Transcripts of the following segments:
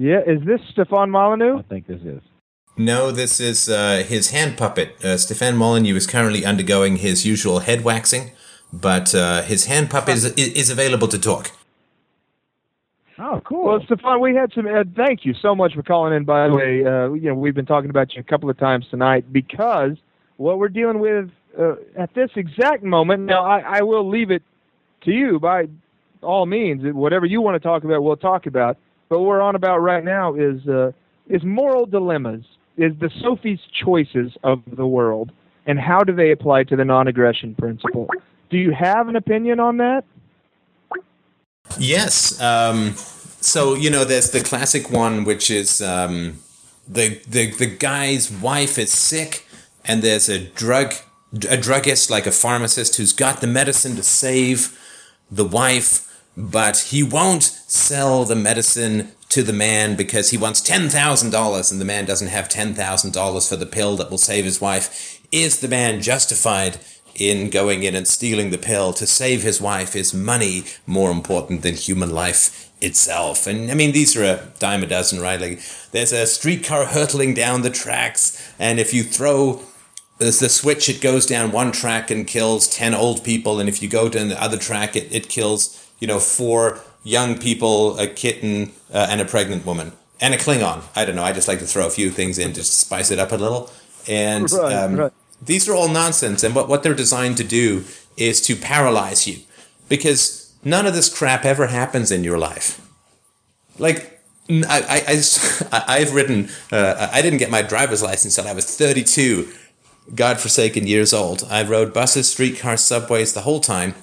Yeah, is this Stefan Molyneux? I think this is. No, this is uh, his hand puppet. Uh, Stefan Molyneux is currently undergoing his usual head waxing, but uh, his hand puppet is, is available to talk. Oh, cool. Well, Stefan, we had some. Uh, thank you so much for calling in. By the way, uh, you know we've been talking about you a couple of times tonight because what we're dealing with uh, at this exact moment. Now, I, I will leave it to you by all means. Whatever you want to talk about, we'll talk about. But what we're on about right now is uh, is moral dilemmas, is the Sophie's choices of the world, and how do they apply to the non-aggression principle? Do you have an opinion on that? Yes. Um, so you know, there's the classic one, which is um, the the the guy's wife is sick, and there's a drug a druggist like a pharmacist who's got the medicine to save the wife, but he won't sell the medicine to the man because he wants $10,000 and the man doesn't have $10,000 for the pill that will save his wife. Is the man justified in going in and stealing the pill to save his wife? Is money more important than human life itself? And I mean, these are a dime a dozen, right? Like, there's a streetcar hurtling down the tracks, and if you throw there's the switch, it goes down one track and kills 10 old people. And if you go to the other track, it, it kills, you know, four young people, a kitten, uh, and a pregnant woman. And a Klingon. I don't know. I just like to throw a few things in to spice it up a little. And Right, um, right. these are all nonsense. And what, what they're designed to do is to paralyze you. Because none of this crap ever happens in your life. Like, I, I, I, have written, uh, I didn't get my driver's license until I was 32 godforsaken years old. I rode buses, streetcars, subways the whole time.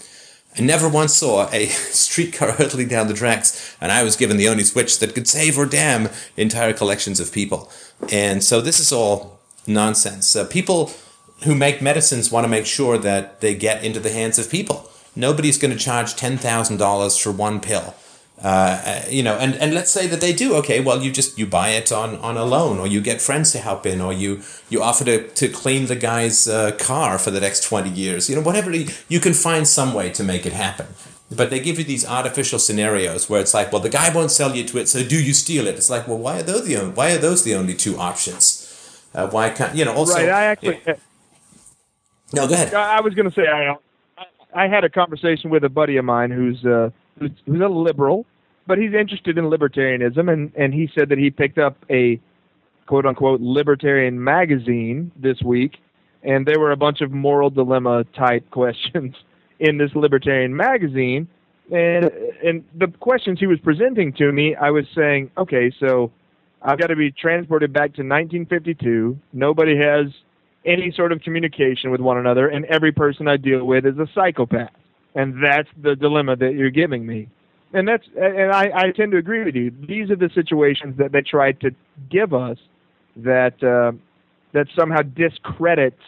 I never once saw a streetcar hurtling down the tracks, and I was given the only switch that could save or damn entire collections of people. And so this is all nonsense. Uh, people who make medicines want to make sure that they get into the hands of people. Nobody's going to charge $10,000 for one pill. Uh, you know, and, and let's say that they do. Okay, well, you just you buy it on, on a loan, or you get friends to help in, or you you offer to, to clean the guy's uh, car for the next twenty years. You know, whatever you, can find some way to make it happen. But they give you these artificial scenarios where it's like, well, the guy won't sell you to it, so do you steal it? It's like, well, why are those the only, why are those the only two options? Uh, why can't you know? Also, right. I actually. no, go ahead. I I was going to say I, I had a conversation with a buddy of mine who's uh, who's, who's a liberal, but he's interested in libertarianism, and and he said that he picked up a quote unquote libertarian magazine this week, and there were a bunch of moral dilemma type questions in this libertarian magazine, and and the questions he was presenting to me, I was saying, okay, so I've got to be transported back to 1952. Nobody has any sort of communication with one another, and every person I deal with is a psychopath. And that's the dilemma that you're giving me. And that's and I, I tend to agree with you. These are the situations that they try to give us that uh, that somehow discredits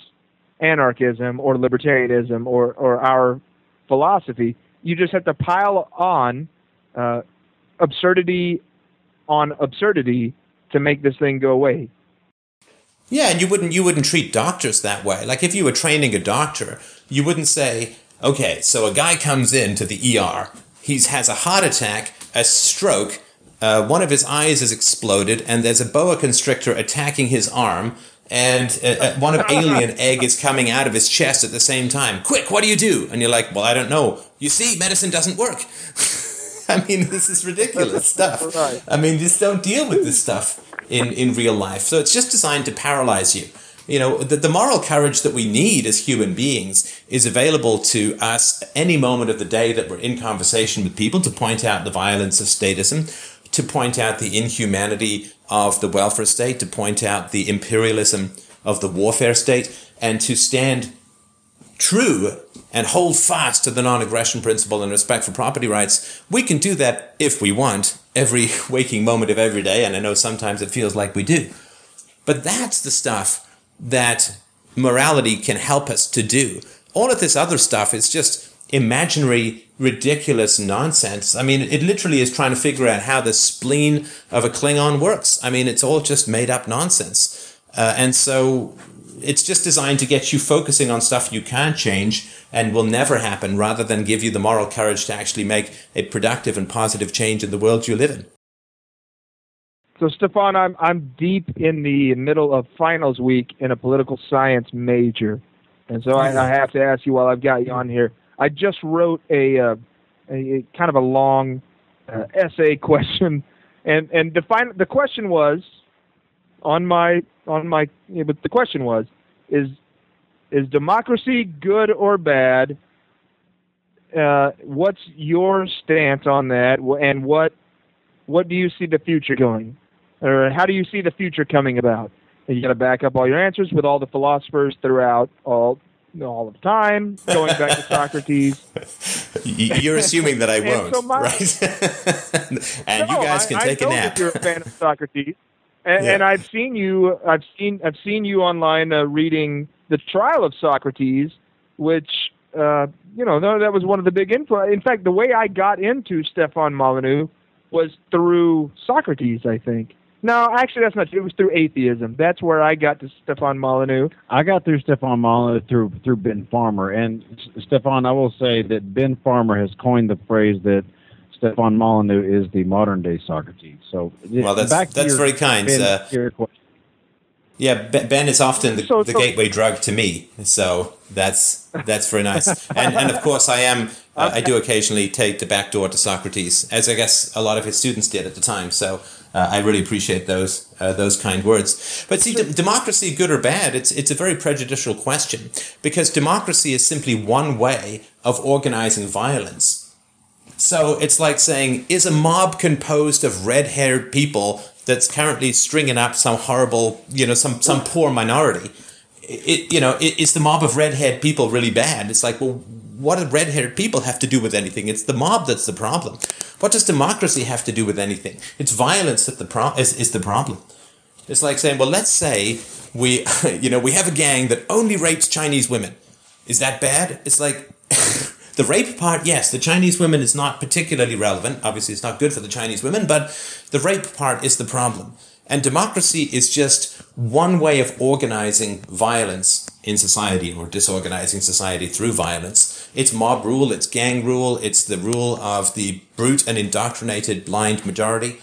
anarchism or libertarianism or, or our philosophy. You just have to pile on uh, absurdity on absurdity to make this thing go away. Yeah, and you wouldn't you wouldn't treat doctors that way. Like if you were training a doctor, you wouldn't say, "Okay, so a guy comes in to the ER. He has a heart attack, a stroke, uh, one of his eyes is exploded, and there's a boa constrictor attacking his arm, and uh, uh, one of alien egg is coming out of his chest at the same time. Quick, what do you do?" And you're like, "Well, I don't know. You see, medicine doesn't work." I mean, this is ridiculous stuff. I mean, just don't deal with this stuff in, in real life. So it's just designed to paralyze you. You know, the, the moral courage that we need as human beings is available to us any moment of the day that we're in conversation with people to point out the violence of statism, to point out the inhumanity of the welfare state, to point out the imperialism of the warfare state, and to stand true and hold fast to the non aggression principle and respect for property rights, we can do that if we want every waking moment of every day. And I know sometimes it feels like we do. But that's the stuff that morality can help us to do. All of this other stuff is just imaginary, ridiculous nonsense. I mean, it literally is trying to figure out how the spleen of a Klingon works. I mean, it's all just made up nonsense. Uh, and so it's just designed to get you focusing on stuff you can't change and will never happen rather than give you the moral courage to actually make a productive and positive change in the world you live in. So, Stefan, I'm I'm deep in the middle of finals week in a political science major, and so I, I have to ask you while I've got you on here. I just wrote a uh, a, kind of a long uh, essay question, and and the fin- the question was on my on my but the question was is is democracy good or bad? Uh, what's your stance on that, and what what do you see the future going, or how do you see the future coming about? And you got to back up all your answers with all the philosophers throughout all all of time, going back to Socrates. You're assuming that I won't, so my- right? and No, you guys can I, take I a nap. That you're a fan of Socrates, and, Yeah. and I've seen you. I've seen. I've seen you online uh, reading the Trial of Socrates, which uh, you know no, that was one of the big influ. In fact, the way I got into Stefan Molyneux was through Socrates. I think. No, actually, that's not true. It was through atheism. That's where I got to Stefan Molyneux. I got through Stefan Molyneux through through Ben Farmer, and Stefan, I will say that Ben Farmer has coined the phrase that Stefan Molyneux is the modern day Socrates. So Well, that's back that's your- very kind. Ben, Uh, your question. yeah, Ben Ben is often the, So- the so- gateway drug to me, so that's that's very nice. and and of course, I am. Uh, I do occasionally take the back door to Socrates, as I guess a lot of his students did at the time. So uh, I really appreciate those uh, those kind words. But see, d- democracy, good or bad, it's it's a very prejudicial question because democracy is simply one way of organizing violence. So it's like saying, is a mob composed of red-haired people that's currently stringing up some horrible, you know, some some poor minority? It, you know, is the mob of red-haired people really bad? It's like, well, what do red-haired people have to do with anything? It's the mob that's the problem. What does democracy have to do with anything? It's violence that the pro- is, is the problem. It's like saying, well, let's say we, you know, we have a gang that only rapes Chinese women. Is that bad? It's like the rape part, yes, the Chinese women is not particularly relevant. Obviously, it's not good for the Chinese women, but the rape part is the problem. And democracy is just one way of organizing violence in society or disorganizing society through violence. It's mob rule, it's gang rule, it's the rule of the brute and indoctrinated blind majority.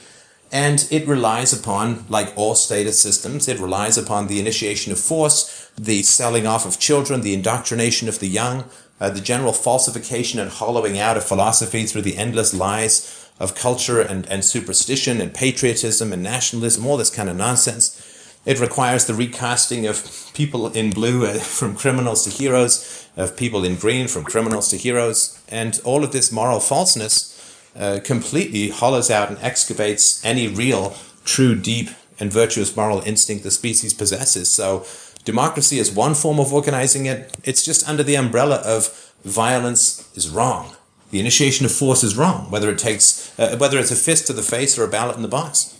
And it relies upon, like all status systems, it relies upon the initiation of force, the selling off of children, the indoctrination of the young, uh, the general falsification and hollowing out of philosophy through the endless lies of culture and, and superstition and patriotism and nationalism, all this kind of nonsense. It requires the recasting of people in blue uh, from criminals to heroes, of people in green from criminals to heroes, and all of this moral falseness uh, completely hollows out and excavates any real, true, deep, and virtuous moral instinct the species possesses. So, democracy is one form of organizing it. It's just under the umbrella of violence is wrong. The initiation of force is wrong, whether it takes, uh, whether it's a fist to the face or a ballot in the box.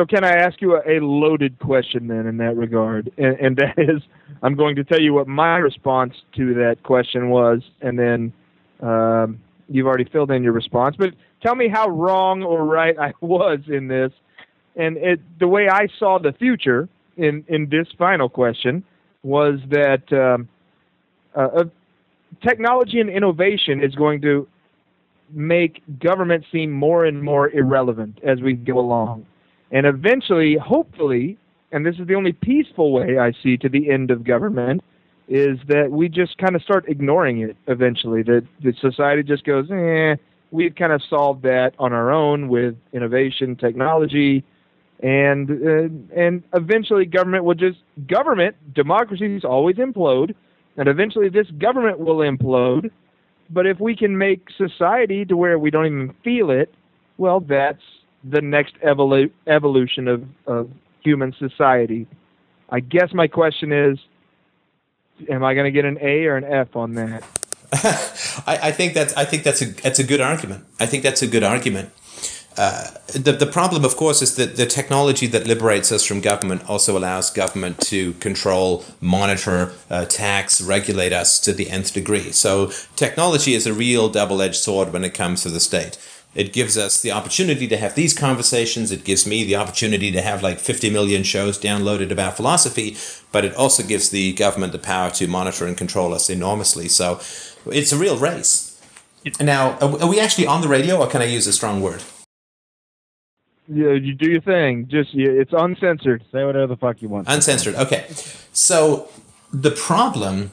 So, can I ask you a, a loaded question then in that regard? And, and that is, I'm going to tell you what my response to that question was, and then um, you've already filled in your response. But tell me how wrong or right I was in this. And it, the way I saw the future in, in this final question was that um, uh, uh, technology and innovation is going to make government seem more and more irrelevant as we go along. And eventually, hopefully, and this is the only peaceful way I see to the end of government, is that we just kind of start ignoring it eventually. That the society just goes, eh, we've kind of solved that on our own with innovation, technology, and uh, and eventually government will just government democracies always implode, and eventually this government will implode. But if we can make society to where we don't even feel it, well, that's the next evolu- evolution of, of human society. I guess my question is, am I going to get an A or an F on that? I, I think that's I think that's a that's a good argument. I think that's a good argument. Uh, the the problem, of course, is that the technology that liberates us from government also allows government to control, monitor, uh, tax, regulate us to the nth degree. So technology is a real double edged sword when it comes to the state. It gives us the opportunity to have these conversations. It gives me the opportunity to have like 50 million shows downloaded about philosophy, but it also gives the government the power to monitor and control us enormously. So it's a real race. Now, are we actually on the radio, or can I use a strong word? Yeah, you do your thing. Just you, it's uncensored. Say whatever the fuck you want. Uncensored. Okay. So the problem,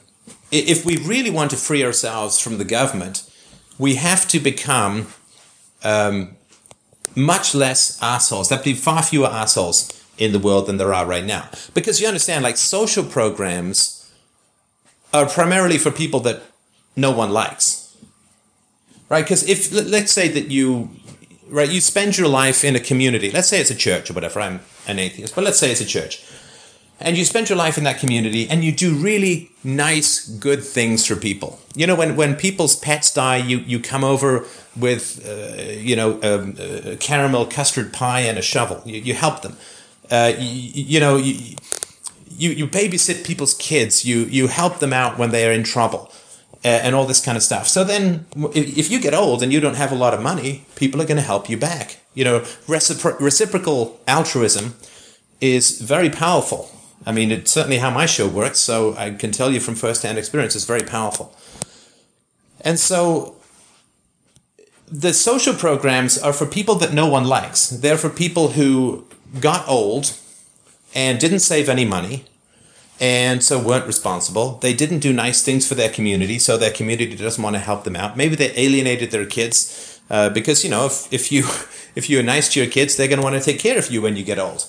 if we really want to free ourselves from the government, we have to become um, much less assholes. There have to be far fewer assholes in the world than there are right now. Because you understand, like social programs are primarily for people that no one likes. Right? Because if let's say that you right you spend your life in a community let's say it's a church or whatever i'm an atheist but let's say it's a church and you spend your life in that community and you do really nice good things for people you know when, when people's pets die you, you come over with uh, you know um, uh, caramel custard pie and a shovel you, you help them uh, you, you know you, you, you babysit people's kids you, you help them out when they are in trouble uh, and all this kind of stuff. So then, if, you get old and you don't have a lot of money, people are going to help you back. You know, recipro- reciprocal altruism is very powerful. I mean, it's certainly how my show works, so I can tell you from firsthand experience, it's very powerful. And so, the social programs are for people that no one likes. They're for people who got old and didn't save any money and so weren't responsible. They didn't do nice things for their community, so their community doesn't want to help them out. Maybe they alienated their kids uh, because you know if, if you if you're nice to your kids, they're going to want to take care of you when you get old.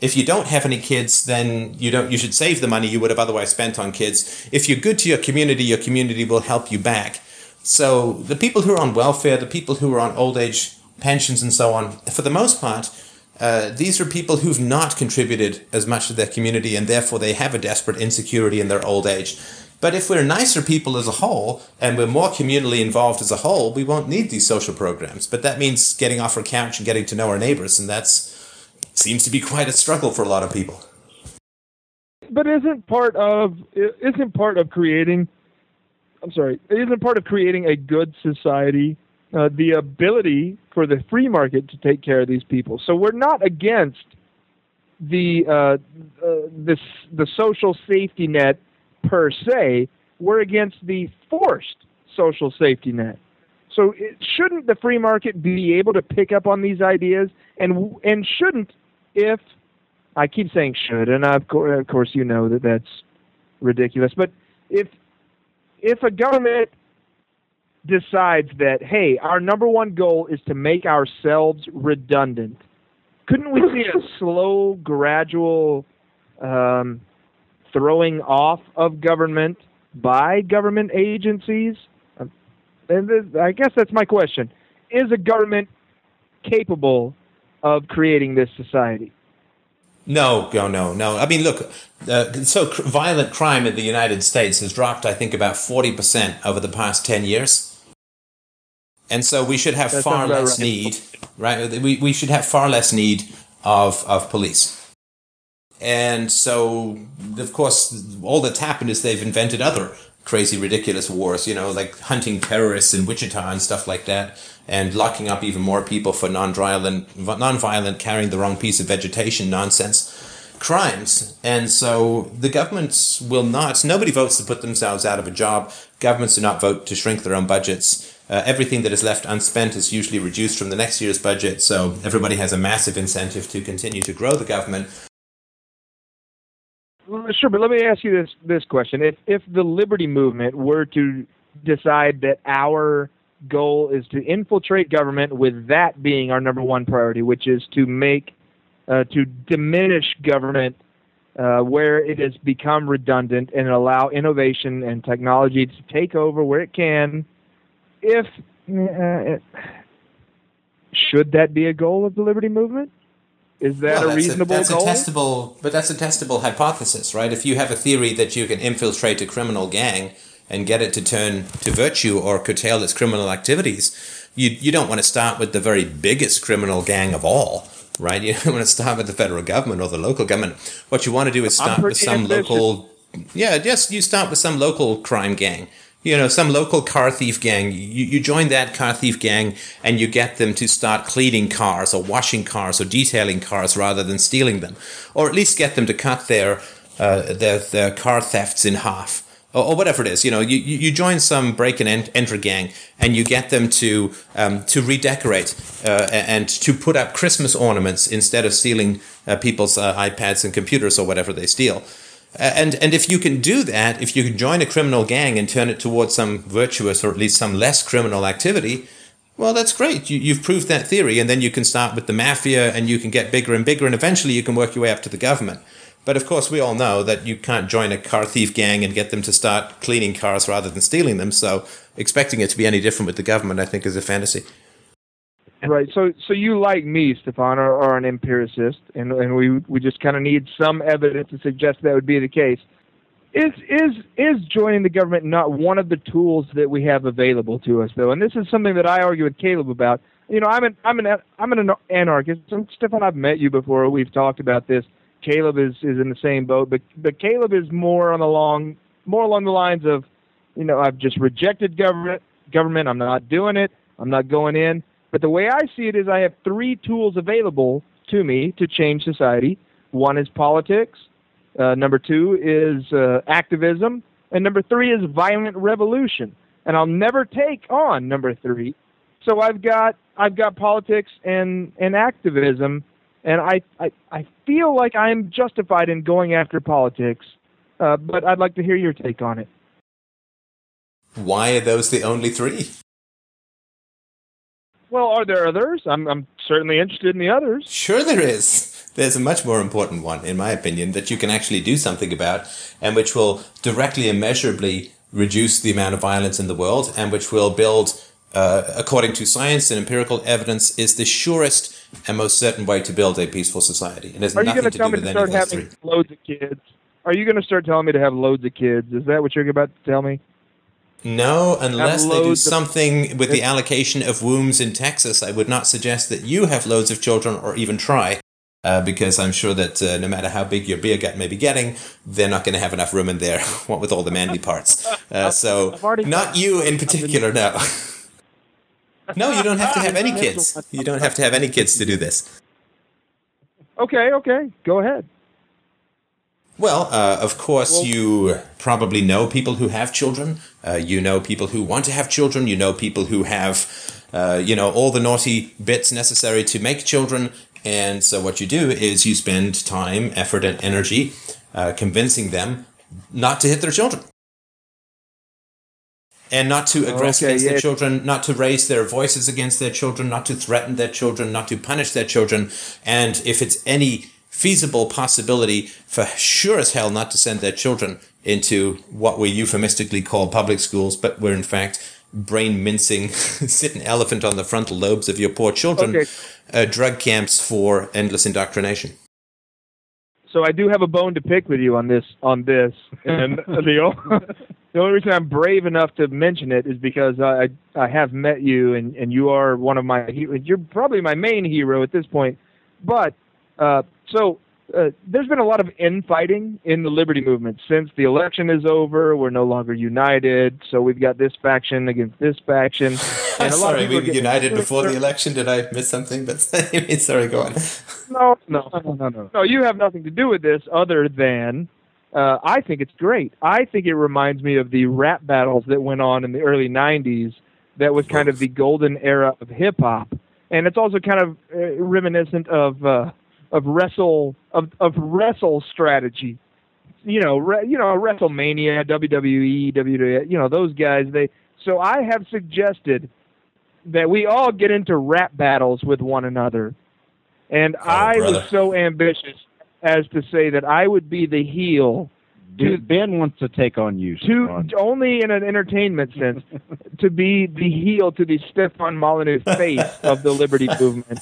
If you don't have any kids, then you don't. You should save the money you would have otherwise spent on kids. If you're good to your community, your community will help you back. So the people who are on welfare, the people who are on old age pensions and so on, for the most part, uh, these are people who've not contributed as much to their community and therefore they have a desperate insecurity in their old age. But if we're nicer people as a whole and we're more communally involved as a whole, we won't need these social programs. But that means getting off our couch and getting to know our neighbors, and that's seems to be quite a struggle for a lot of people. But isn't part of isn't part of creating? I'm sorry. Isn't part of creating a good society uh, the ability for the free market to take care of these people? So we're not against the uh, uh, this the social safety net per se. We're against the forced social safety net. So it, shouldn't the free market be able to pick up on these ideas and and shouldn't if I keep saying should, and of course, of course, you know that that's ridiculous. But if if a government decides that, hey, our number one goal is to make ourselves redundant, couldn't we see a slow, gradual um, throwing off of government by government agencies? Um, And this, I guess that's my question: Is a government capable of creating this society? No, no, no, no. I mean, look, uh, so cr- violent crime in the United States has dropped, I think, about 40% over the past 10 years. And so we should have That far less right. need, right? We, we should have far less need of, of police. And so, of course, all that's happened is they've invented other crazy, ridiculous wars, you know, like hunting terrorists in Wichita and stuff like that, and locking up even more people for non-violent, non-violent carrying the wrong piece of vegetation nonsense crimes. And so the governments will not, nobody votes to put themselves out of a job. Governments do not vote to shrink their own budgets. Uh, everything that is left unspent is usually reduced from the next year's budget. So everybody has a massive incentive to continue to grow the government. Sure, but let me ask you this this question: If if the liberty movement were to decide that our goal is to infiltrate government, with that being our number one priority, which is to make uh, to diminish government uh, where it has become redundant and allow innovation and technology to take over where it can. If uh, should that be a goal of the liberty movement? Is that Well, a reasonable that's goal? a testable, but that's a testable hypothesis, right? If you have a theory that you can infiltrate a criminal gang and get it to turn to virtue or curtail its criminal activities, you you don't want to start with the very biggest criminal gang of all, right? You don't want to start with the federal government or the local government. What you want to do is start with some ambitious. local, yeah, just you start with some local crime gang. You know, some local car thief gang. You, you join that car thief gang and you get them to start cleaning cars or washing cars or detailing cars rather than stealing them. Or at least get them to cut their, uh, their, their car thefts in half. or, whatever it is. You know, you, you join some break and enter gang, and you get them to um, to redecorate uh, and to put up Christmas ornaments instead of stealing uh, people's uh, iPads and computers or whatever they steal. Uh, and and if you can do that, if you can join a criminal gang and turn it towards some virtuous or at least some less criminal activity, well, that's great. You, you've proved that theory, and then you can start with the mafia, and you can get bigger and bigger, and eventually you can work your way up to the government. But of course, we all know that you can't join a car thief gang and get them to start cleaning cars rather than stealing them. So expecting it to be any different with the government, I think, is a fantasy. Right. So, so you like me, Stefan, are, are an empiricist, and and we we just kind of need some evidence to suggest that would be the case. Is is is joining the government not one of the tools that we have available to us, though? And this is something that I argue with Caleb about. You know, I'm an I'm an I'm an anarchist. And Stefan, I've met you before. We've talked about this. Caleb is is in the same boat, but but Caleb is more on the long more along the lines of, you know, I've just rejected government. Government, I'm not doing it. I'm not going in. But the way I see it is, I have three tools available to me to change society. One is politics. Uh, number two is uh, activism, and number three is violent revolution. And I'll never take on number three. So I've got I've got politics and and activism and I, I, I feel like I'm justified in going after politics, uh, but I'd like to hear your take on it. Why are those the only three? Well, are there others? I'm, I'm certainly interested in the others. Sure, there is. There's a much more important one, in my opinion, that you can actually do something about, and which will directly and measurably reduce the amount of violence in the world, and which will build, uh, according to science and empirical evidence, is the surest and most certain way to build a peaceful society. It has Are nothing you to tell do me with to start having three. loads of kids? Are you going to start telling me to have loads of kids? Is that what you're about to tell me? No, unless they do something with the allocation of wombs in Texas. I would not suggest that you have loads of children or even try. Uh, because I'm sure that uh, no matter how big your beer gut may be getting, they're not going to have enough room in there, what with all the manly parts. Uh, so, not you in particular, no. no, you don't have to have any kids. You don't have to have any kids to do this. Okay, okay, go ahead. Well, uh, of course, Well- you probably know people who have children. Uh, you know people who want to have children. You know people who have, uh, you know, all the naughty bits necessary to make children. And so, what you do is you spend time, effort, and energy uh, convincing them not to hit their children. And not to aggress Okay, against their children, not to raise their voices against their children, not to threaten their children, not to punish their children. And if it's any feasible possibility, for sure as hell not to send their children into what we euphemistically call public schools, but were in fact brain mincing, sit an elephant on the frontal lobes of your poor children, Okay. uh, drug camps for endless indoctrination. So I do have a bone to pick with you on this. On this, and the o- the only reason I'm brave enough to mention it is because I I have met you, and and you are one of my you're probably my main hero at this point. But uh, so uh, there's been a lot of infighting in the liberty movement since the election is over. We're no longer united, so we've got this faction against this faction. And a lot sorry, people we were united before the election. Did I miss something? But sorry, go on. No, no, no, no, no. No, you have nothing to do with this other than uh, I think it's great. I think it reminds me of the rap battles that went on in the early '90s. That was kind of the golden era of hip hop, and it's also kind of uh, reminiscent of uh, of wrestle of of wrestle strategy. You know, re, you know, WrestleMania, WWE, WWE. You know, those guys. They. So I have suggested that we all get into rap battles with one another. And oh, I brother. was so ambitious as to say that I would be the heel Dude, Ben wants to take on you. to only in an entertainment sense to be the heel to the Stefan Molyneux face of the liberty movement.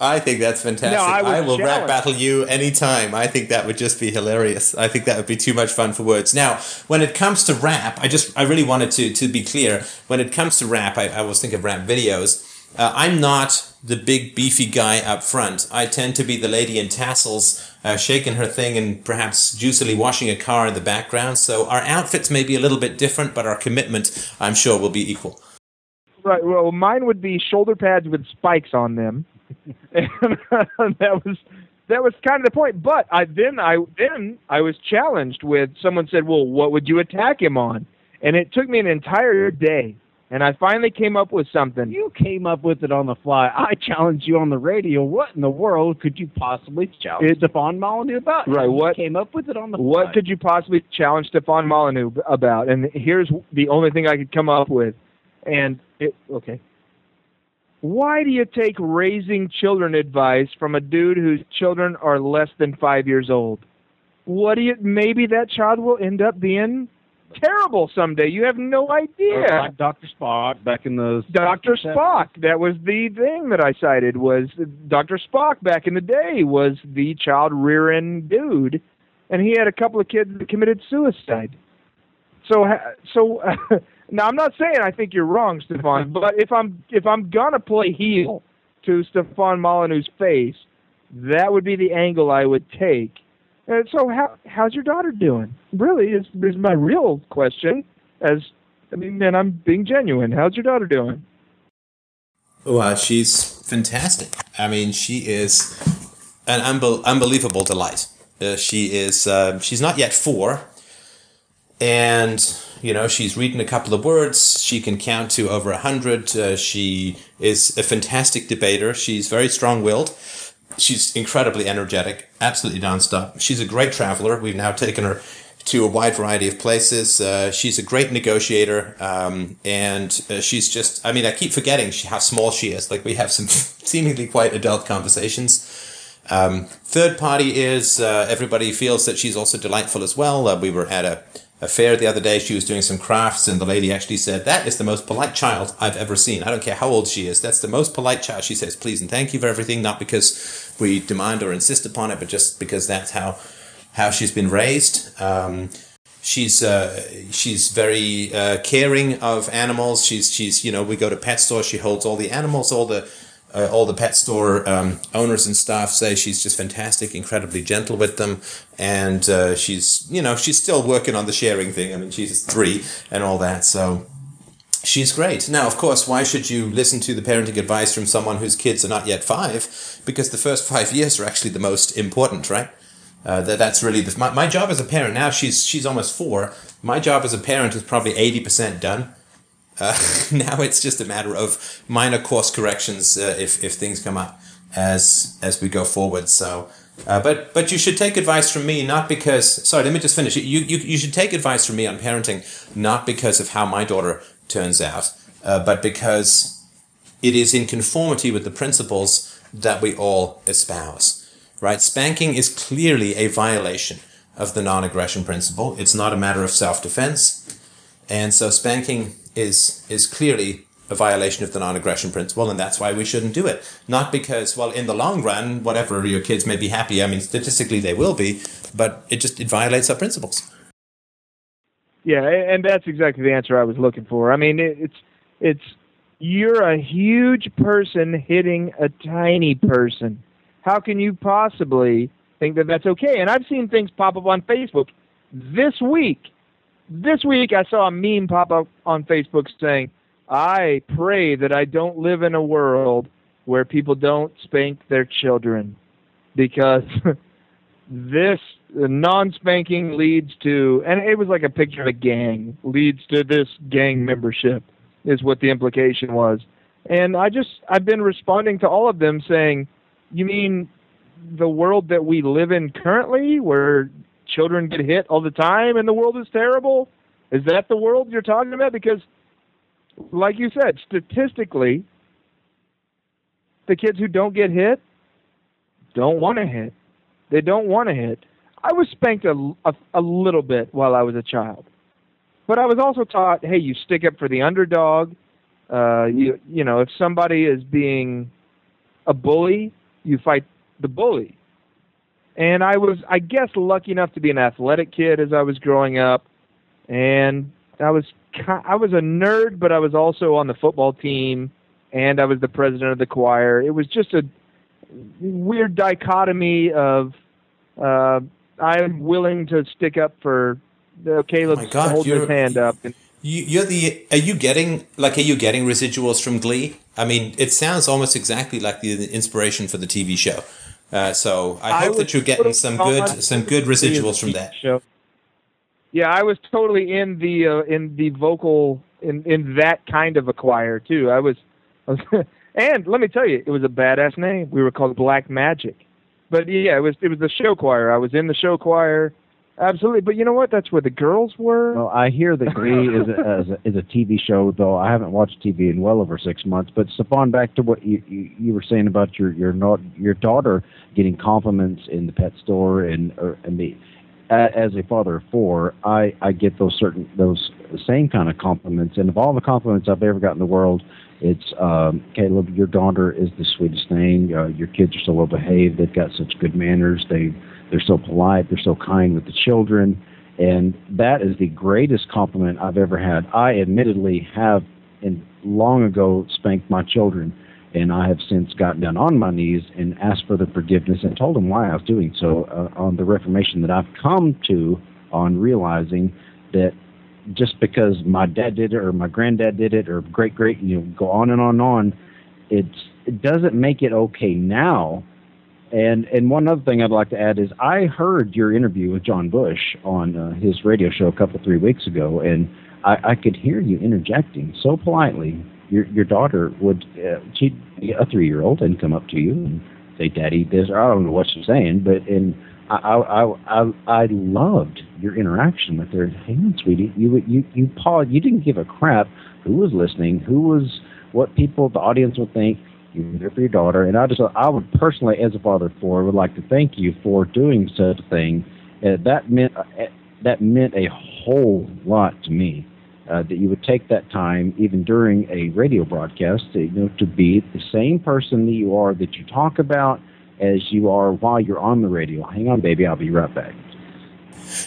I think that's fantastic. No, I I, was will rap battle you anytime. I think that would just be hilarious. I think that would be too much fun for words. Now, when it comes to rap, I just I really wanted to to be clear. When it comes to rap, I, I was thinking of rap videos. Uh, I'm not the big beefy guy up front. I tend to be the lady in tassels, uh, shaking her thing and perhaps juicily washing a car in the background. So our outfits may be a little bit different, but our commitment, I'm sure, will be equal. Right. Well, mine would be shoulder pads with spikes on them. and that was that was kind of the point. But I then I then I was challenged with someone said, "Well, what would you attack him on?" And it took me an entire day, and I finally came up with something. You came up with it on the fly. I challenged you on the radio. What in the world could you possibly challenge It- Stefan Molyneux about? Right, You what- came up with it on the What fly. could you possibly challenge Stefan Molyneux about? And here's the only thing I could come up with. And it okay. Why do you take raising children advice from a dude whose children are less than five years old? What do you? Maybe that child will end up being terrible someday. You have no idea. Like Dr. Spock back in those. Dr. Spock. That was the thing that I cited was Dr. Spock back in the day was the child rearing dude, and he had a couple of kids that committed suicide. So, so now I'm not saying I think you're wrong, Stefan, but if I'm if I'm gonna play heel to Stefan Molyneux's face, that would be the angle I would take. And so, how how's your daughter doing? Really, is is my real question. As I mean, and I'm being genuine. How's your daughter doing? Well, she's fantastic. I mean, she is an unbel- unbelievable delight. Uh, she is. Uh, she's not yet four, and you know she's reading a couple of words. She can count to over a hundred. Uh, she is a fantastic debater. She's very strong-willed. She's incredibly energetic, absolutely nonstop. She's a great traveler. We've now taken her to a wide variety of places. Uh, she's a great negotiator, um, and uh, she's just, I mean, I keep forgetting she, how small she is. Like, we have some seemingly quite adult conversations. Um, third party is uh, everybody feels that she's also delightful as well. Uh, we were at a, a fair the other day. She was doing some crafts, and the lady actually said, That is the most polite child I've ever seen. I don't care how old she is. That's the most polite child. She says, Please and thank you for everything, not because we demand or insist upon it, but just because that's how how she's been raised. Um, she's uh, she's very uh, caring of animals. She's she's you know we go to pet store. She holds all the animals. All the uh, all the pet store um, owners and staff say she's just fantastic, incredibly gentle with them, and uh, she's you know she's still working on the sharing thing. I mean she's three and all that, so. She's great. Now, of course, why should you listen to the parenting advice from someone whose kids are not yet five? Because the first five years are actually the most important, right? Uh, that that's really the, my, my job as a parent now she's she's almost four my job as a parent is probably 80% done uh, now it's just a matter of minor course corrections uh, if, if things come up as as we go forward so uh, but but you should take advice from me not because sorry let me just finish you, you you should take advice from me on parenting not because of how my daughter turns out uh, but because it is in conformity with the principles that we all espouse right? Spanking is clearly a violation of the non aggression principle. It's not a matter of self defense. And so spanking is, is clearly a violation of the non aggression principle, and that's why we shouldn't do it. Not because, well, in the long run, whatever, your kids may be happy. I mean, statistically they will be, but it just it violates our principles. Yeah, and that's exactly the answer I was looking for. I mean, it's it's you're a huge person hitting a tiny person. How can you possibly think that that's okay? And I've seen things pop up on Facebook this week. This week, I saw a meme pop up on Facebook saying, "I pray that I don't live in a world where people don't spank their children, because this non-spanking leads to and it was like a picture of a gang leads to this gang membership is what the implication was. And i just i've been responding to all of them saying you mean the world that we live in currently where children get hit all the time and the world is terrible? Is that the world you're talking about? Because like you said statistically the kids who don't get hit don't want to hit. They don't want to hit. I was spanked a, a, a little bit while I was a child, but I was also taught, hey, you stick up for the underdog. Uh, you you know, if somebody is being a bully, you fight the bully. And I was, I guess, lucky enough to be an athletic kid as I was growing up, and I was I was a nerd, but I was also on the football team, and I was the president of the choir. It was just a weird dichotomy of. Uh, I'm willing to stick up for uh, Caleb Oh God, holding his hand up. And, You, you're the. Are you getting like? Are you getting residuals from Glee? I mean, it sounds almost exactly like the inspiration for the TV show. Uh, so I, I hope that you're getting totally some good some good residuals from that. Show. Yeah, I was totally in the uh, in the vocal in in that kind of a choir too. I was, I was and let me tell you, it was a badass name. We were called Black Magic. But yeah, it was it was the show choir. I was in the show choir. Absolutely, but you know what? That's where the girls were. Well, I hear that Glee is a, is, a, is a TV show, though I haven't watched TV in well over six months. But Stefan, back to what you, you, you were saying about your your not, your daughter getting compliments in the pet store and or, and the as a father of four, I I get those certain those same kind of compliments. And of all the compliments I've ever got in the world, it's um, Caleb, your daughter is the sweetest thing. Uh, your kids are so well behaved. They've got such good manners. They they're so polite. They're so kind with the children. And that is the greatest compliment I've ever had. I admittedly have, in long ago, spanked my children, and I have since gotten down on my knees and asked for their forgiveness and told them why I was doing so uh, on the reformation that I've come to on realizing that just because my dad did it or my granddad did it or great great you know go on and on and on, it's it doesn't make it okay now and and one other thing I'd like to add is I heard your interview with John Bush on uh, his radio show a couple three weeks ago, and I, I could hear you interjecting so politely. Your your daughter would uh, she'd be a three year old and come up to you and say, "Daddy, this." Or I don't know what she's saying, but and I I I I loved your interaction with her. Hey, on, sweetie, you you you Paul, you didn't give a crap who was listening, who was what people the audience would think you there for your daughter, and I just I would personally, as a father of four, would like to thank you for doing such a thing. Uh, that meant uh, that meant a whole lot to me. Uh, that you would take that time, even during a radio broadcast, to, you know, to be the same person that you are that you talk about as you are while you're on the radio. Hang on, baby, I'll be right back.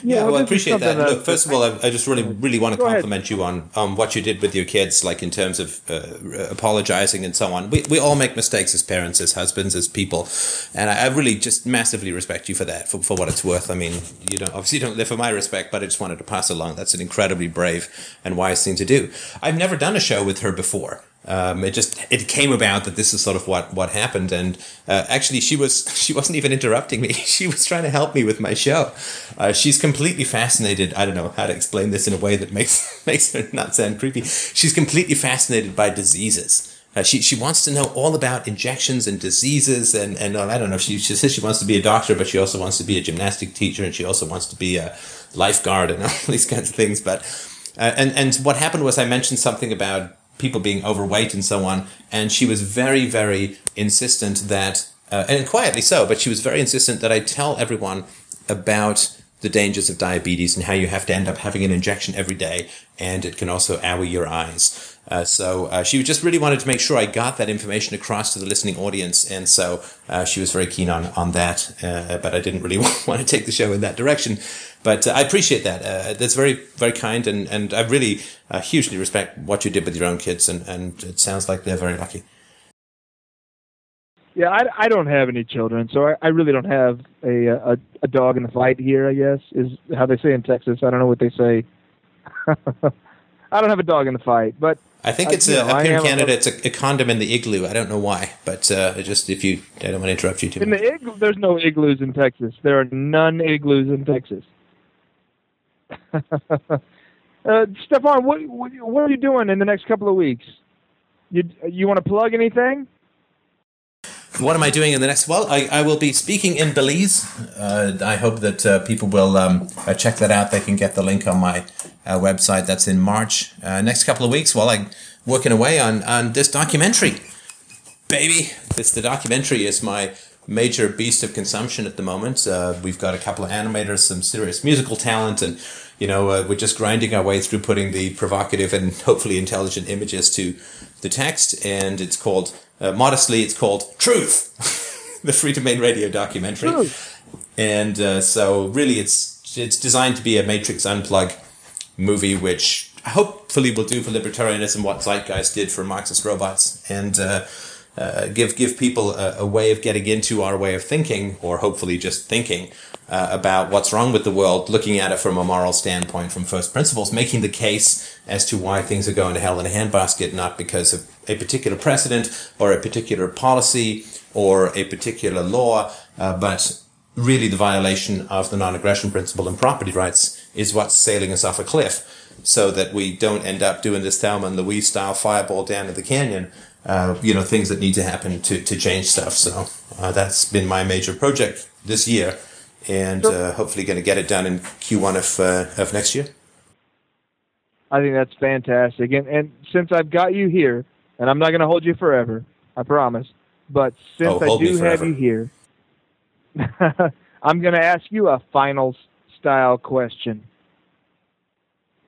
Yeah, well, I appreciate that. Look, first of all, I, I just really, really want to Go ahead. compliment you on um, what you did with your kids, like in terms of uh, apologizing and so on. We, we all make mistakes as parents, as husbands, as people, and I, I really just massively respect you for that, for, for what it's worth. I mean, you don't obviously don't live for my respect, but I just wanted to pass along. That's an incredibly brave and wise thing to do. I've never done a show with her before. Um, it just it came about that this is sort of what what happened, and uh, actually she was she wasn't even interrupting me. She was trying to help me with my show. Uh, she's completely fascinated. I don't know how to explain this in a way that makes makes her not sound creepy. She's completely fascinated by diseases. Uh, she she wants to know all about injections and diseases, and and uh, I don't know. She she says she wants to be a doctor, but she also wants to be a gymnastic teacher, and she also wants to be a lifeguard and all these kinds of things. But uh, and and what happened was I mentioned something about people being overweight and so on. And she was very, very insistent that, uh, and quietly so, but she was very insistent that I tell everyone about the dangers of diabetes and how you have to end up having an injection every day, and it can also owl your eyes. Uh, so uh, she just really wanted to make sure I got that information across to the listening audience, and so uh, she was very keen on on that. Uh, but I didn't really want to take the show in that direction. But uh, I appreciate that. Uh, that's very very kind, and and I really hugely respect what you did with your own kids, and and it sounds like they're very lucky. Yeah, I, I don't have any children, so I, I really don't have a, a a dog in the fight here. I guess is how they say in Texas. I don't know what they say. I don't have a dog in the fight, but I think it's you a, know, up here in am a- Canada. It's a, a condom in the igloo. I don't know why, but uh, just if you, I don't want to interrupt you too in much. the igloo, there's no igloos in Texas. There are none igloos in Texas. uh, Stefan, what, what what are you doing in the next couple of weeks? You you want to plug anything? What am I doing in the next? Well, I, I will be speaking in Belize. Uh, I hope that uh, people will um, uh, check that out. They can get the link on my uh, website. That's in March. Uh, next couple of weeks, while I'm working away on, on this documentary. Baby, this the documentary is my major beast of consumption at the moment. Uh, we've got a couple of animators, some serious musical talent, and you know we're just grinding our way through putting the provocative and hopefully intelligent images to the text. And it's called uh, modestly, it's called Truth, the Freedomain Radio documentary. And uh, so really, it's it's designed to be a Matrix unplug movie, which hopefully will do for libertarianism what Zeitgeist did for Marxist robots, and uh, uh, give give people a, a way of getting into our way of thinking, or hopefully just thinking uh, about what's wrong with the world, looking at it from a moral standpoint, from first principles, making the case as to why things are going to hell in a handbasket, not because of a particular precedent or a particular policy or a particular law, uh, but really the violation of the non-aggression principle and property rights is what's sailing us off a cliff so that we don't end up doing this Thelma and Louise style fireball down in the canyon. Uh, you know, things that need to happen to, to change stuff. So uh, that's been my major project this year and uh, hopefully going to get it done in Q1 of, uh, of next year. I think that's fantastic. And, and since I've got you here, and I'm not going to hold you forever, I promise, but since oh, I do have you here, I'm going to ask you a final style question,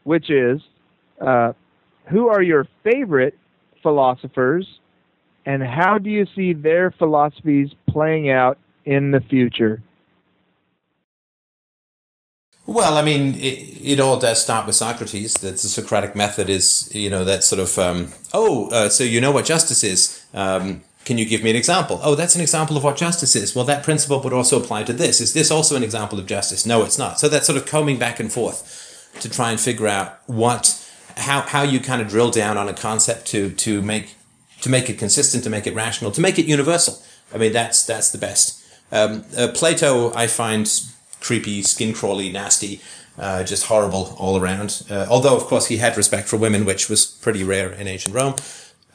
which is uh, who are your favorite philosophers and how do you see their philosophies playing out in the future? Well, I mean, it, it, all does start with Socrates. That the Socratic method is, you know, that sort of, um, oh, uh, so you know what justice is. Um, can you give me an example? Oh, that's an example of what justice is. Well, that principle would also apply to this. Is this also an example of justice? No, it's not. So that's sort of combing back and forth to try and figure out what, how, how you kind of drill down on a concept to, to make, to make it consistent, to make it rational, to make it universal. I mean, that's, that's the best. Um, uh, Plato, I find creepy, skin crawly, nasty, uh, just horrible all around. Uh, although, of course, he had respect for women, which was pretty rare in ancient Rome.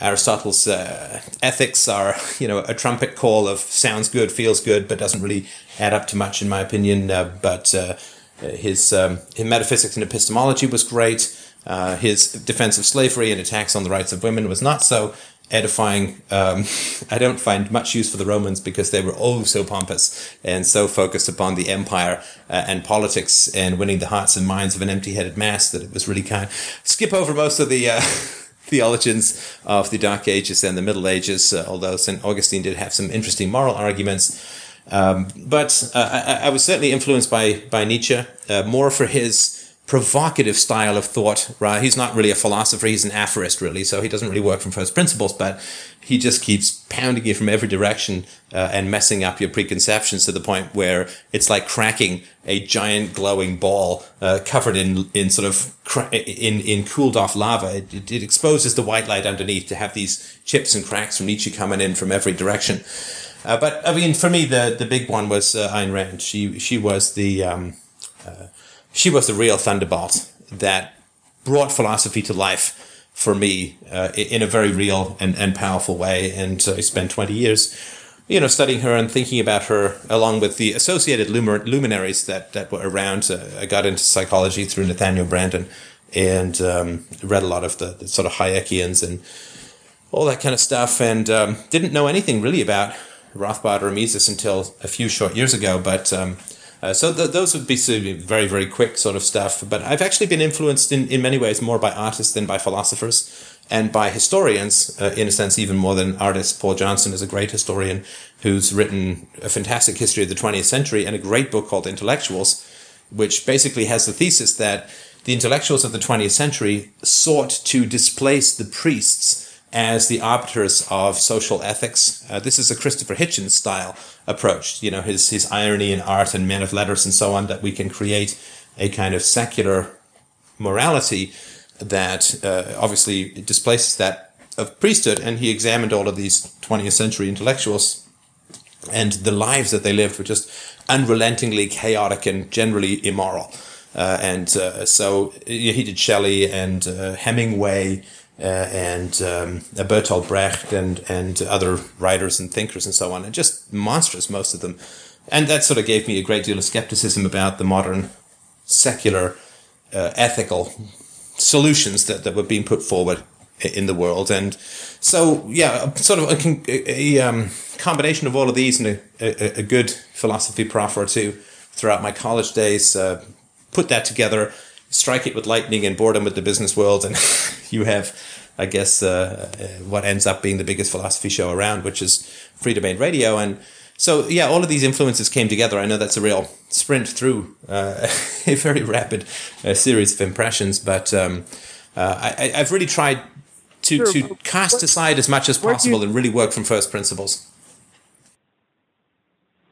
Aristotle's uh, ethics are, you know, a trumpet call of sounds good, feels good, but doesn't really add up to much, in my opinion. Uh, but uh, his, um, his metaphysics and epistemology was great. Uh, his defense of slavery and attacks on the rights of women was not so edifying. Um, I don't find much use for the Romans because they were oh so pompous and so focused upon the empire uh, and politics and winning the hearts and minds of an empty-headed mass that it was really kind. Skip over most of the. Uh, theologians of the Dark Ages and the Middle Ages, uh, although St. Augustine did have some interesting moral arguments. Um, but uh, I, I, was certainly influenced by, by Nietzsche, uh, more for his provocative style of thought, right? He's not really a philosopher, he's an aphorist, really, so he doesn't really work from first principles, but he just keeps pounding you from every direction uh, and messing up your preconceptions to the point where it's like cracking a giant glowing ball uh, covered in in sort of cra- in in cooled off lava. It, it, exposes the white light underneath to have these chips and cracks from Nietzsche coming in from every direction. Uh, but I mean, for me, the the big one was uh, Ayn Rand. She she was the um, uh, she was the real thunderbolt that brought philosophy to life for me uh, in a very real and, and powerful way. And uh, I spent 20 years, you know, studying her and thinking about her along with the associated luminaries that, that were around. Uh, I got into psychology through Nathaniel Branden and um, read a lot of the, the, sort of Hayekians and all that kind of stuff and um, didn't know anything really about Rothbard or Mises until a few short years ago. But um, uh, so th- those would be very, very quick sort of stuff. But I've actually been influenced in, in many ways more by artists than by philosophers and by historians, uh, in a sense, even more than artists. Paul Johnson is a great historian who's written a fantastic history of the 20th century and a great book called Intellectuals, which basically has the thesis that the intellectuals of the 20th century sought to displace the priests as the arbiters of social ethics. Uh, this is a Christopher Hitchens style approach. You know, his his irony in art and men of letters and so on that we can create a kind of secular morality that uh, obviously displaces that of priesthood. And he examined all of these 20th century intellectuals and the lives that they lived were just unrelentingly chaotic and generally immoral. Uh, and uh, so he did Shelley and uh, Hemingway and um, Bertolt Brecht and and other writers and thinkers and so on, and just monstrous most of them, and that sort of gave me a great deal of skepticism about the modern secular uh, ethical solutions that, that were being put forward in the world, and so yeah, sort of a, a, a um, combination of all of these and a, a, good philosophy prof or two throughout my college days. Uh, put that together strike it with lightning and boredom with the business world, and you have, I guess, uh, uh, what ends up being the biggest philosophy show around, which is Freedomain Radio. And so, yeah, all of these influences came together. I know that's a real sprint through uh, a very rapid uh, series of impressions, but um, uh, I, have really tried to, sure. to cast aside as much as possible you, and really work from first principles.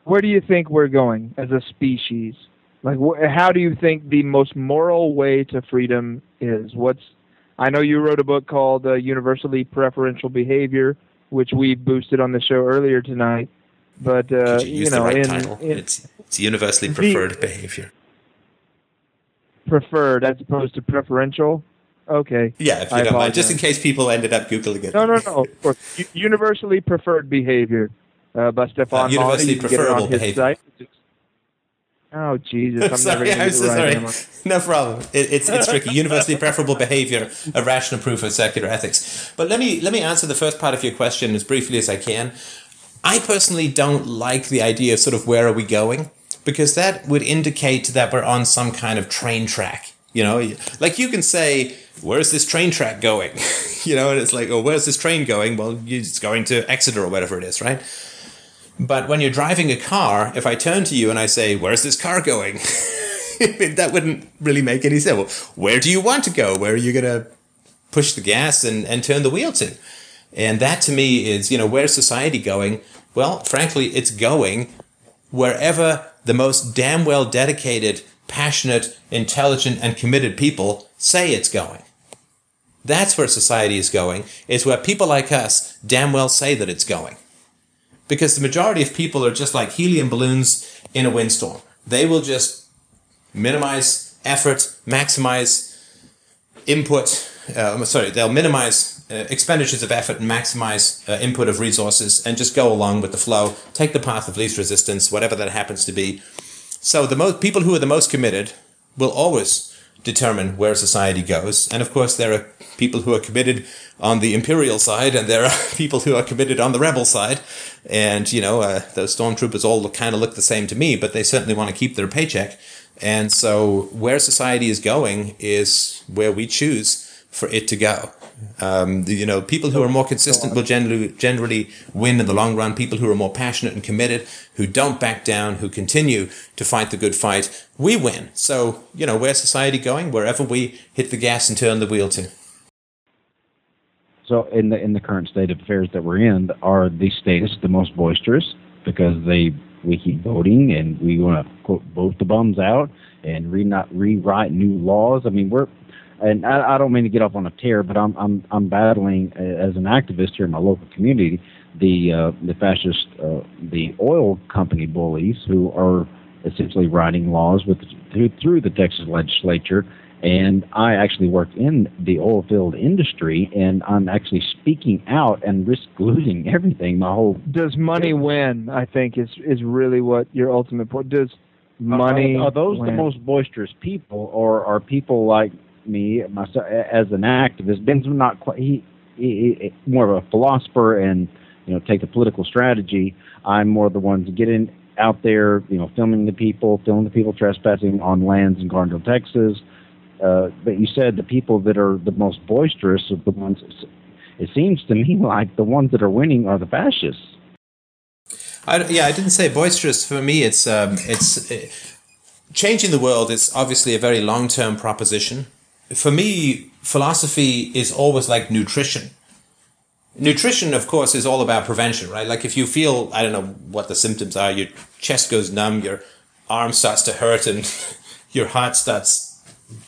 Where do you think we're going as a species? Like, wh- how do you think the most moral way to freedom is? What's I know you wrote a book called uh, Universally Preferential Behavior. which we boosted on the show earlier tonight. But uh, you you know, the right in, in it's it's universally The- preferred behavior. preferred as opposed to preferential. Okay. Yeah, if you I don't mind, just in case people ended up googling it. No, no, no. Of course, universally preferred behavior uh, by Stefan Uh, universally Molyneux. You can get it preferable behavior. site. Oh Jesus! I'm never sorry, going to I'm so right. sorry. No problem. It, it's it's tricky. Universally preferable behavior, a rational proof of secular ethics. But let me let me answer the first part of your question as briefly as I can. I personally don't like the idea of sort of where are we going because that would indicate that we're on some kind of train track. You know, like you can say, "Where's this train track going?" you know, and it's like, "Oh, where's this train going?" Well, it's going to Exeter or whatever it is, right? But when you're driving a car, if I turn to you and I say, "Where's this car going?" that wouldn't really make any sense. Well, where do you want to go? Where are you going to push the gas and, and turn the wheel to? And that to me is, you know, where's society going? Well, frankly, it's going wherever the most damn well dedicated, passionate, intelligent, and committed people say it's going. That's where society is going, is where people like us damn well say that it's going. Because the majority of people are just like helium balloons in a windstorm. They will just minimize effort, maximize input. Uh, sorry, they'll minimize uh, expenditures of effort and maximize uh, input of resources, and just go along with the flow. Take the path of least resistance, whatever that happens to be. So the most people who are the most committed will always determine where society goes, and of course there are people who are committed on the imperial side, and there are people who are committed on the rebel side. And you know, uh, those stormtroopers all kind of look the same to me, but they certainly want to keep their paycheck. And so, where society is going is where we choose for it to go. Um, you know, people who are more consistent will generally generally win in the long run. People who are more passionate and committed, who don't back down, who continue to fight the good fight, we win. So, you know, where's society going? Wherever we hit the gas and turn the wheel to. So in the in the current state of affairs that we're in, are the status the most boisterous because they we keep voting and we want to quote vote the bums out and re not rewrite new laws. I mean we're and I, I don't mean to get off on a tear, but I'm I'm I'm battling uh, as an activist here in my local community the uh, the fascist uh, the oil company bullies who are essentially writing laws with through, through the Texas legislature and I actually work in the oil field industry, and I'm actually speaking out and risk losing everything. My whole Does money win? I think is is really what your ultimate point. Does money? are, are those win? the most boisterous people, or are people like me, myself, as an activist? Ben's not quite. He, he, he more of a philosopher, and you know, take the political strategy. I'm more the ones getting out there, you know, filming the people, filming the people trespassing on lands in Garnville, Texas. Uh, but you said the people that are the most boisterous are the ones. It seems to me like the ones that are winning are the fascists. I, yeah, I didn't say boisterous. For me, it's um, it's uh, changing the world is obviously a very long term proposition. For me, philosophy is always like nutrition. Nutrition, of course, is all about prevention, right? Like if you feel, I don't know what the symptoms are, your chest goes numb, your arm starts to hurt, and your heart starts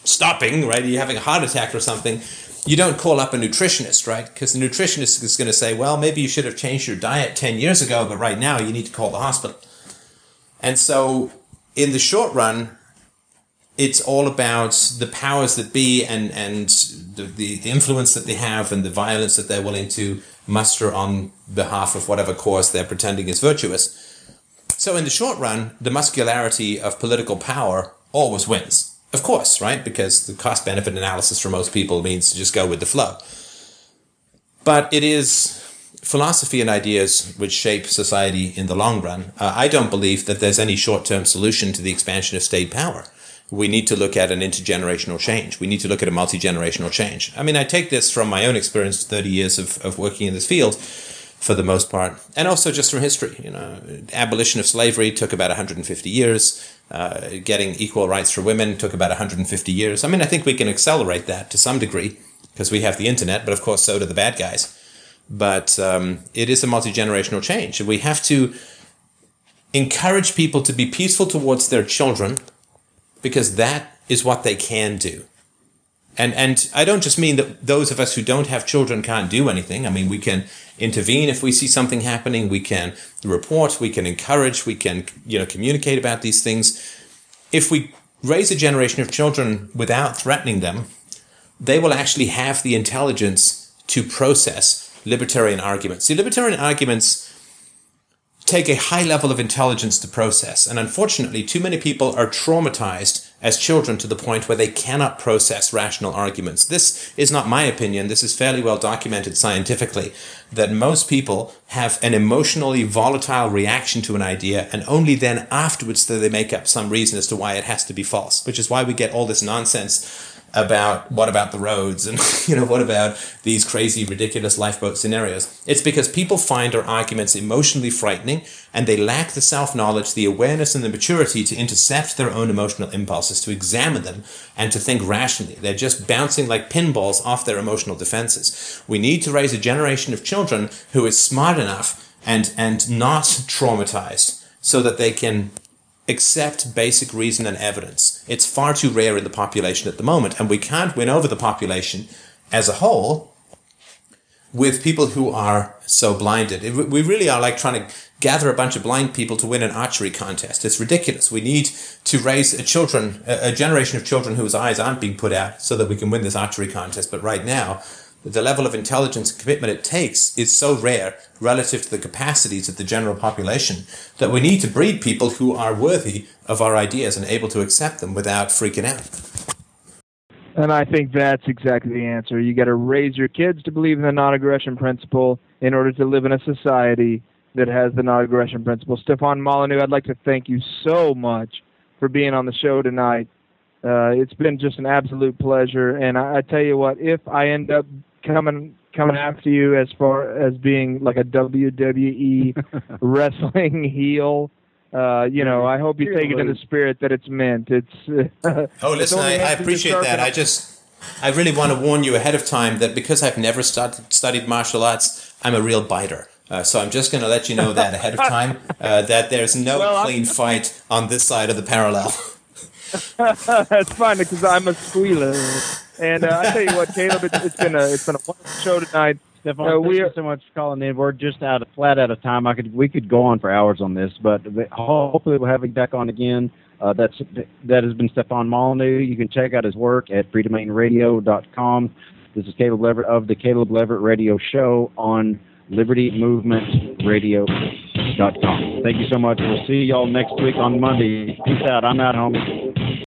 stopping, right? You're having a heart attack or something. You don't call up a nutritionist, right? Because the nutritionist is going to say, well, maybe you should have changed your diet 10 years ago, but right now you need to call the hospital. And so, in the short run, it's all about the powers that be and, and the, the, the influence that they have and the violence that they're willing to muster on behalf of whatever cause they're pretending is virtuous. So, in the short run, the muscularity of political power always wins. Of course, right? Because the cost benefit analysis for most people means to just go with the flow. But it is philosophy and ideas which shape society in the long run. Uh, I don't believe that there's any short term solution to the expansion of state power. We need to look at an intergenerational change. We need to look at a multi generational change. I mean, I take this from my own experience, 30 years of, of working in this field for the most part, and also just from history. You know, abolition of slavery took about 150 years. Uh, getting equal rights for women took about 150 years. I mean, I think we can accelerate that to some degree because we have the internet, but of course, so do the bad guys. But um, it is a multi generational change. We have to encourage people to be peaceful towards their children because that is what they can do. And and I don't just mean that those of us who don't have children can't do anything. I mean, we can intervene if we see something happening. We can report. We can encourage. We can you know communicate about these things. If we raise a generation of children without threatening them, they will actually have the intelligence to process libertarian arguments. See, libertarian arguments take a high level of intelligence to process, and unfortunately, too many people are traumatized as children to the point where they cannot process rational arguments. This is not my opinion. This is fairly well documented scientifically that most people have an emotionally volatile reaction to an idea and only then afterwards do they make up some reason as to why it has to be false, which is why we get all this nonsense about what about the roads and you know what about these crazy ridiculous lifeboat scenarios? It's because people find our arguments emotionally frightening and they lack the self-knowledge the awareness and the maturity to intercept their own emotional impulses to examine them and to think rationally. They're just bouncing like pinballs off their emotional defenses. We need to raise a generation of children who is smart enough and and not traumatized so that they can accept basic reason and evidence. It's far too rare in the population at the moment, and we can't win over the population as a whole with people who are so blinded. We really are like trying to gather a bunch of blind people to win an archery contest. It's ridiculous. We need to raise a children, a generation of children whose eyes aren't being put out so that we can win this archery contest. But right now, the level of intelligence and commitment it takes is so rare relative to the capacities of the general population that we need to breed people who are worthy of our ideas and able to accept them without freaking out. And I think that's exactly the answer. You got to raise your kids to believe in the non-aggression principle in order to live in a society that has the non-aggression principle. Stefan Molyneux, I'd like to thank you so much for being on the show tonight. Uh, it's been just an absolute pleasure, and I, I tell you what, if I end up coming coming after you as far as being like a WWE wrestling heel. Uh, you know, I hope you take it in the spirit that it's meant. It's. Uh, oh, listen, I, I appreciate that. I just, I really want to warn you ahead of time that because I've never started, studied martial arts, I'm a real biter. Uh, so I'm just going to let you know that ahead of time uh, that there's no well, clean I'm... fight on this side of the parallel. That's fine because I'm a squealer. And uh, I tell you what, Caleb, it's, it's been a it's been a wonderful show tonight. Stefan, uh, thank you so much for calling in. We're just out of flat out of time. I could we could go on for hours on this, but hopefully we'll have you back on again. Uh, that's that has been Stefan Molyneux. You can check out his work at freedomainradio.com. This is Caleb Leverett of the Caleb Leverett Radio Show on libertymovementradio.com. Thank you so much. We'll see y'all next week on Monday. Peace out. I'm out, homie.